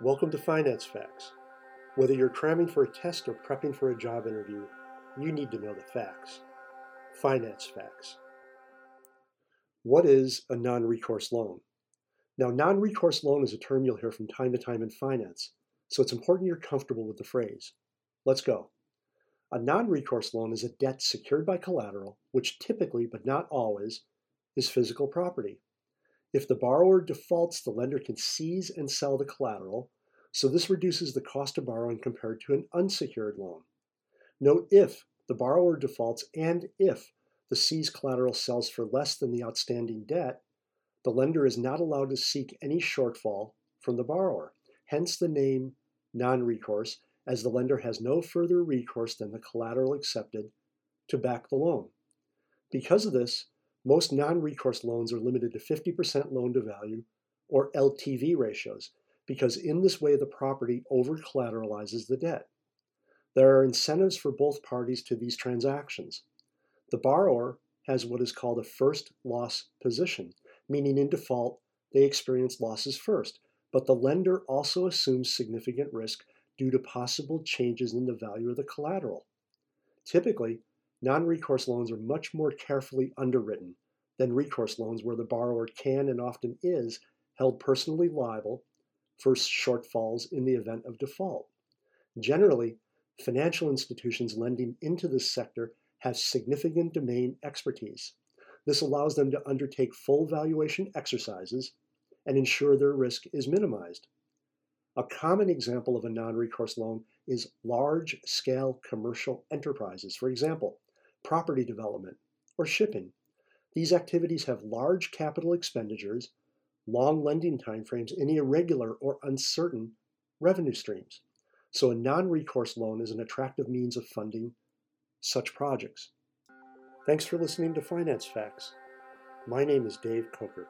Welcome to Finance Facts. Whether you're cramming for a test or prepping for a job interview, you need to know the facts. Finance Facts. What is a non recourse loan? Now, non recourse loan is a term you'll hear from time to time in finance, so it's important you're comfortable with the phrase. Let's go. A non recourse loan is a debt secured by collateral, which typically, but not always, is physical property. If the borrower defaults, the lender can seize and sell the collateral, so this reduces the cost of borrowing compared to an unsecured loan. Note if the borrower defaults and if the seized collateral sells for less than the outstanding debt, the lender is not allowed to seek any shortfall from the borrower. Hence the name non recourse, as the lender has no further recourse than the collateral accepted to back the loan. Because of this, most non-recourse loans are limited to 50% loan to value or LTV ratios because in this way the property over collateralizes the debt. There are incentives for both parties to these transactions. The borrower has what is called a first loss position, meaning in default they experience losses first, but the lender also assumes significant risk due to possible changes in the value of the collateral. Typically, Non-recourse loans are much more carefully underwritten than recourse loans where the borrower can and often is held personally liable for shortfalls in the event of default. Generally, financial institutions lending into this sector have significant domain expertise. This allows them to undertake full valuation exercises and ensure their risk is minimized. A common example of a non recourse loan is large scale commercial enterprises. For example, property development, or shipping. These activities have large capital expenditures, long lending timeframes, and irregular or uncertain revenue streams. So a non-recourse loan is an attractive means of funding such projects. Thanks for listening to Finance Facts. My name is Dave Coker.